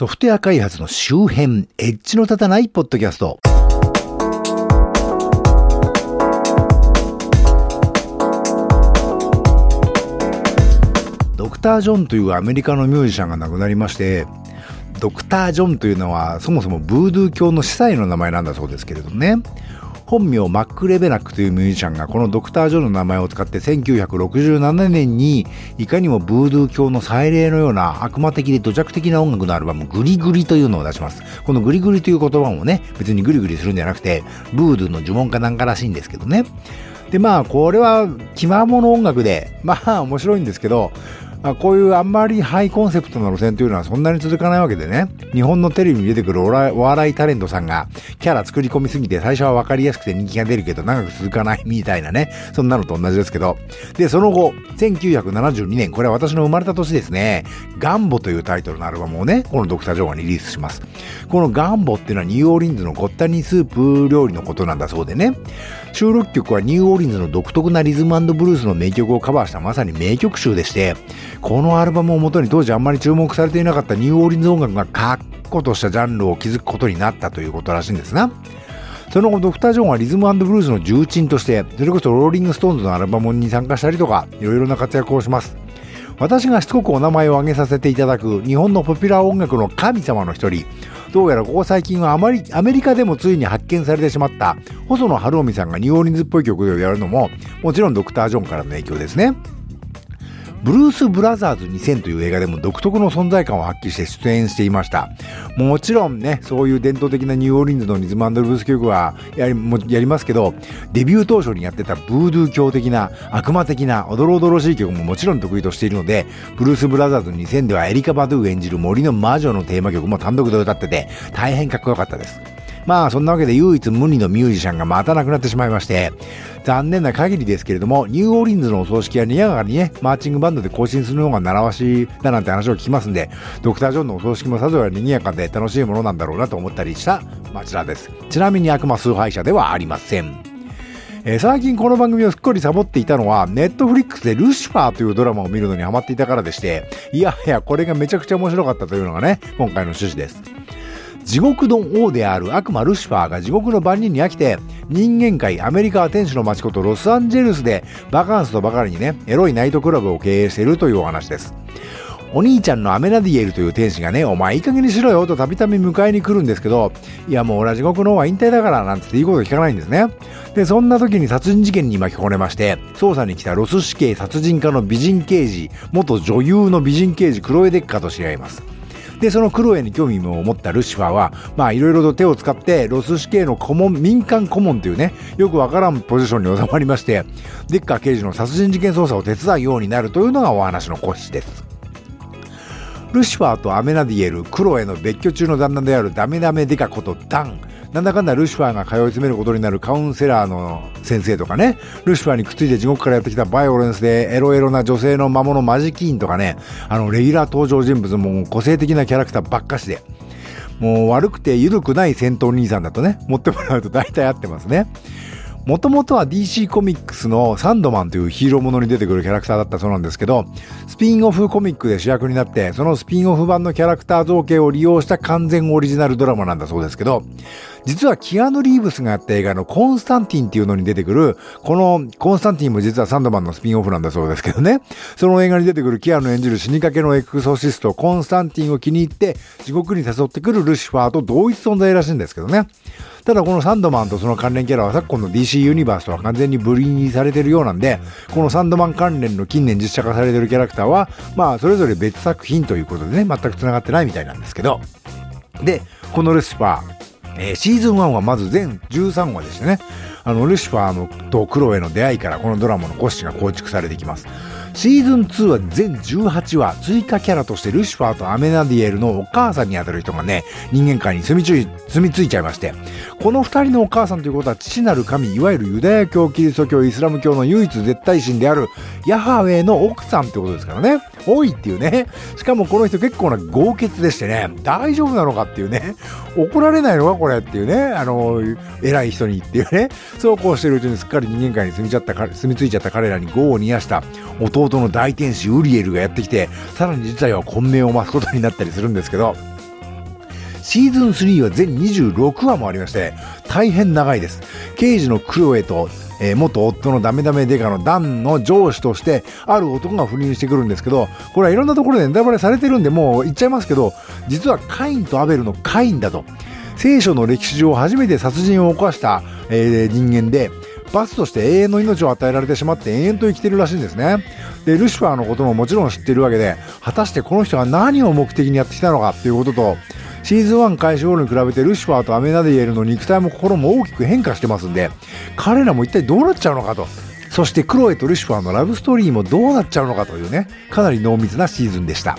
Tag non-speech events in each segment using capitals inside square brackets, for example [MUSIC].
ソフトウェア開発の周辺、エッジの立たないポッドキャスト。ドクター・ジョンというアメリカのミュージシャンが亡くなりまして、ドクター・ジョンというのはそもそもブードゥー教の司祭の名前なんだそうですけれどもね。本名マック・レベナックというミュージシャンがこのドクター・ジョンの名前を使って1967年にいかにもブードゥー教の祭礼のような悪魔的で土着的な音楽のアルバムグリグリというのを出します。このグリグリという言葉もね、別にグリグリするんじゃなくて、ブードゥーの呪文かなんからしいんですけどね。でまあこれは気まもの音楽でまあ面白いんですけどあ、こういうあんまりハイコンセプトの路線というのはそんなに続かないわけでね、日本のテレビに出てくるお笑いタレントさんがキャラ作り込みすぎて最初は分かりやすくて人気が出るけど長く続かないみたいなね、そんなのと同じですけど。で、その後、1972年、これは私の生まれた年ですね、ガンボというタイトルのアルバムをね、このドクター・ジョンがリリースします。このガンボっていうのはニューオーリンズのごった煮スープ料理のことなんだそうでね、収録曲はニューオーリンズの独特なリズムブルースの名曲をカバーしたまさに名曲集でして、このアルバムをもとに当時あんまり注目されていなかったニューオーリンズ音楽が確固としたジャンルを築くことになったということらしいんですな。その後、ドクター・ジョンはリズムブルースの重鎮として、それこそローリング・ストーンズのアルバムに参加したりとか、いろいろな活躍をします。私がしつこくお名前を挙げさせていただく日本のポピュラー音楽の神様の一人、どうやらここ最近はあまりアメリカでもついに発見されてしまった細野晴臣さんがニューオーリンズっぽい曲をやるのももちろんドクター・ジョンからの影響ですね。ブルース・ブラザーズ2000という映画でも独特の存在感を発揮して出演していました。もちろんね、そういう伝統的なニューオーリンズのリズムブルース曲はやりやりますけど、デビュー当初にやってたブードゥー教的な悪魔的なおどろおどろしい曲ももちろん得意としているので、ブルース・ブラザーズ2000ではエリカ・バドゥー演じる森の魔女のテーマ曲も単独で歌ってて、大変かっこよかったです。まあそんなわけで唯一無二のミュージシャンがまた亡くなってしまいまして、残念な限りですけれども、ニューオーリンズのお葬式はにぎやかにね、マーチングバンドで行進するのが習わしだなんて話を聞きますんで、ドクター・ジョンのお葬式もさぞや賑やかで楽しいものなんだろうなと思ったりした町田です。ちなみに悪魔崇拝者ではありません。えー、最近この番組をすっかりサボっていたのは、ネットフリックスでルシファーというドラマを見るのにハマっていたからでして、いやいや、これがめちゃくちゃ面白かったというのがね、今回の趣旨です。地獄の王である悪魔ルシファーが地獄の番人に飽きて、人間界アメリカは天使の街ことロサンゼルスでバカンスとばかりにね、エロいナイトクラブを経営しているというお話です。お兄ちゃんのアメナディエルという天使がね、お前いい加減にしろよとたびたび迎えに来るんですけど、いやもう俺は地獄の王は引退だからなんつって言うこと聞かないんですね。で、そんな時に殺人事件に巻き込まれまして、捜査に来たロス死刑殺人家の美人刑事、元女優の美人刑事クロエ・デッカーと知り合います。で、そのクロエに興味を持ったルシファーは、まあいろいろと手を使ってロス死刑の顧問、民間顧問というね、よくわからんポジションに収まりまして、デッカー刑事の殺人事件捜査を手伝うようになるというのがお話の骨子です。ルシファーとアメナディエル、クロエの別居中の旦那であるダメダメデカことダン。なんだかんだルシファーが通い詰めることになるカウンセラーの先生とかね、ルシファーにくっついて地獄からやってきたバイオレンスでエロエロな女性の魔物マジキーンとかね、あの、レギュラー登場人物も個性的なキャラクターばっかしで、もう悪くて緩くない戦闘兄さんだとね、持ってもらうと大体合ってますね。もともとは DC コミックスのサンドマンというヒーローものに出てくるキャラクターだったそうなんですけど、スピンオフコミックで主役になって、そのスピンオフ版のキャラクター造形を利用した完全オリジナルドラマなんだそうですけど、実はキアヌ・リーブスがやった映画のコンスタンティンっていうのに出てくる、このコンスタンティンも実はサンドマンのスピンオフなんだそうですけどね。その映画に出てくるキアヌ演じる死にかけのエクソシスト、コンスタンティンを気に入って地獄に誘ってくるルシファーと同一存在らしいんですけどね。ただこのサンドマンとその関連キャラは昨今の DC ユニバースとは完全にブリにされてるようなんで、このサンドマン関連の近年実写化されてるキャラクターは、まあそれぞれ別作品ということでね、全く繋がってないみたいなんですけど。で、このルシファー、えー、シーズン1はまず全13話でしてね、あの、ルシファーのとクロエの出会いからこのドラマの骨子が構築されていきます。シーズン2は全18話、追加キャラとしてルシファーとアメナディエルのお母さんにあたる人がね、人間界に住み着い住み着いちゃいまして、この二人のお母さんということは父なる神、いわゆるユダヤ教、キリスト教、イスラム教の唯一絶対神であるヤハウェイの奥さんってことですからね。多いっていうね。しかもこの人結構な豪傑でしてね、大丈夫なのかっていうね、怒られないのかこれっていうね、あの、偉い人にっていうね、そうこうしてるうちにすっかり人間界に住みちゃった、住み着いちゃった彼らに業を煮やした弟の大天使ウリエルがやってきて、さらに事態は混迷を増すことになったりするんですけど、シーズン3は全26話もありまして、大変長いです。刑事のクロエと、えー、元夫のダメダメデカのダンの上司として、ある男が不倫してくるんですけど、これはいろんなところでネタバレされてるんで、もう言っちゃいますけど、実はカインとアベルのカインだと。聖書の歴史上初めて殺人を犯した、えー、人間で、罰として永遠の命を与えられてしまって延々と生きてるらしいんですね。で、ルシファーのことももちろん知ってるわけで、果たしてこの人が何を目的にやってきたのかっていうことと、シーズン1開始頃に比べてルシファーとアメナディエルの肉体も心も大きく変化してますんで、彼らも一体どうなっちゃうのかと。そしてクロエとルシファーのラブストーリーもどうなっちゃうのかというね、かなり濃密なシーズンでした。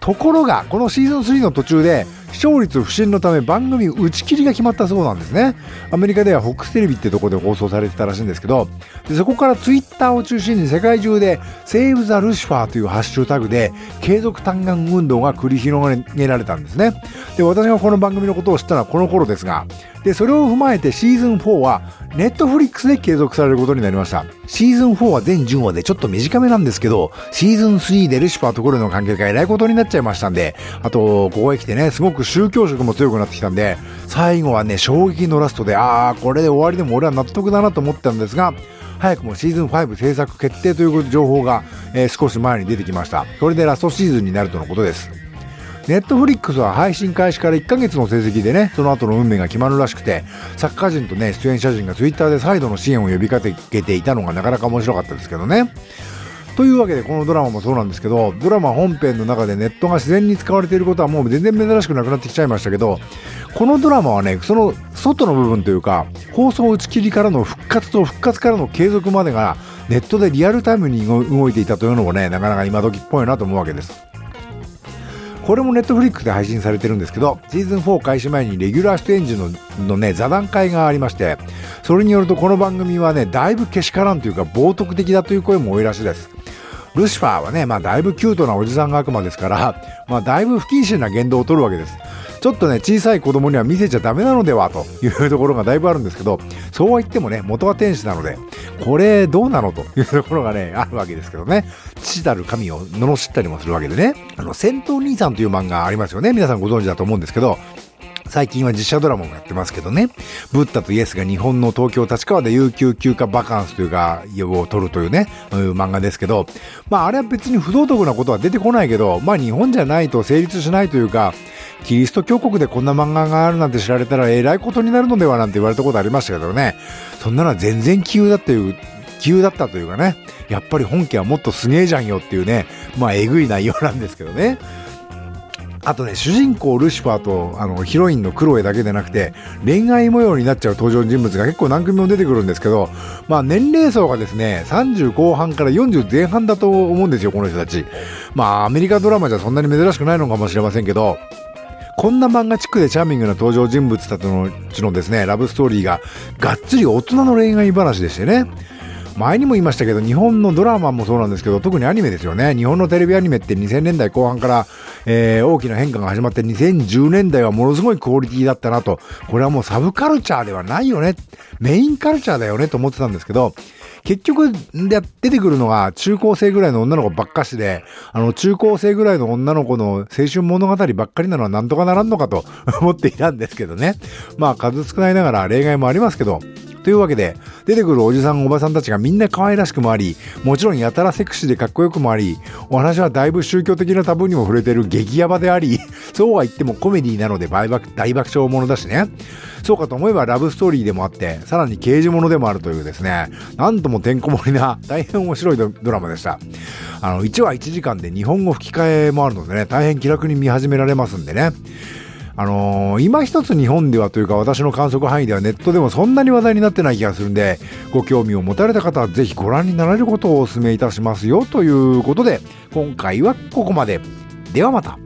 ところが、このシーズン3の途中で、視聴率不振のため番組打ち切りが決まったそうなんですね。アメリカでは FOX テレビってとこで放送されてたらしいんですけど、でそこから Twitter を中心に世界中でセーブ・ザルシファーというハッシュタグで継続嘆願運動が繰り広げられたんですね。で、私がこの番組のことを知ったのはこの頃ですが、で、それを踏まえてシーズン4はネットフリックスで継続されることになりました。シーズン4は全10話でちょっと短めなんですけど、シーズン3でルシファーところの関係がえらいことになっちゃいましたんで、あと、ここへ来てね、すごく宗教色も強くなってきたんで、最後はね、衝撃のラストで、あー、これで終わりでも俺は納得だなと思ったんですが、早くもシーズン5制作決定という情報が、えー、少し前に出てきました。これでラストシーズンになるとのことです。ネットフリックスは配信開始から1ヶ月の成績でね、その後の運命が決まるらしくて、作家陣とね、出演者陣がツイッターで再度の支援を呼びかけていたのがなかなか面白かったですけどね。というわけでこのドラマもそうなんですけど、ドラマ本編の中でネットが自然に使われていることはもう全然珍しくなくなってきちゃいましたけど、このドラマはね、その外の部分というか、放送打ち切りからの復活と復活からの継続までがネットでリアルタイムに動いていたというのもね、なかなか今時っぽいなと思うわけです。これもネットフリックで配信されてるんですけど、シーズン4開始前にレギュラー出演時ののね、座談会がありまして、それによるとこの番組はね、だいぶけしからんというか冒涜的だという声も多いらしいです。ルシファーはね、まあだいぶキュートなおじさんが悪魔ですから、[LAUGHS] まあだいぶ不謹慎な言動を取るわけです。ちょっとね、小さい子供には見せちゃダメなのではというところがだいぶあるんですけど、そうは言ってもね、元は天使なので、これどうなの？という [LAUGHS] ところがね、あるわけですけどね、父たる神を罵ったりもするわけでね、あの、戦闘兄さんという漫画ありますよね。皆さんご存知だと思うんですけど、最近は実写ドラマもやってますけどね。ブッダとイエスが日本の東京立川で有給休暇バカンスというか、を取るというね、いう漫画ですけど、まああれは別に不道徳なことは出てこないけど、まあ日本じゃないと成立しないというか、キリスト教国でこんな漫画があるなんて知られたらえらいことになるのではなんて言われたことありましたけどね。そんなのは全然急だっていう、急だったというかね。やっぱり本家はもっとすげえじゃんよっていうね、まあえぐい内容なんですけどね。あとね、主人公ルシファーとあのヒロインのクロエだけでなくて、恋愛模様になっちゃう登場人物が結構何組も出てくるんですけど、まあ年齢層がですね、30後半から40前半だと思うんですよ、この人たち。まあアメリカドラマじゃそんなに珍しくないのかもしれませんけど、こんな漫画チックでチャーミングな登場人物たちのうちのですね、ラブストーリーががっつり大人の恋愛話でしてね。前にも言いましたけど、日本のドラマもそうなんですけど、特にアニメですよね。日本のテレビアニメって2000年代後半から、えー、大きな変化が始まって2010年代はものすごいクオリティだったなと。これはもうサブカルチャーではないよね。メインカルチャーだよねと思ってたんですけど、結局、で、出てくるのが中高生ぐらいの女の子ばっかしで、あの、中高生ぐらいの女の子の青春物語ばっかりなのはなんとかならんのかと思っていたんですけどね。まあ、数少ないながら例外もありますけど、というわけで、出てくるおじさんおばさんたちがみんな可愛らしくもあり、もちろんやたらセクシーでかっこよくもあり、お話はだいぶ宗教的なタブーにも触れてる激ヤバであり、[LAUGHS] そうは言ってもコメディなので大爆笑ものだしね。そうかと思えばラブストーリーでもあって、さらに刑事ものでもあるというですね、なんともてんこ盛りな [LAUGHS] 大変面白いドラマでした。あの、1話1時間で日本語吹き替えもあるのでね、大変気楽に見始められますんでね。あのー、今一つ日本ではというか私の観測範囲ではネットでもそんなに話題になってない気がするんで、ご興味を持たれた方はぜひご覧になられることをお勧めいたしますよということで、今回はここまで。ではまた。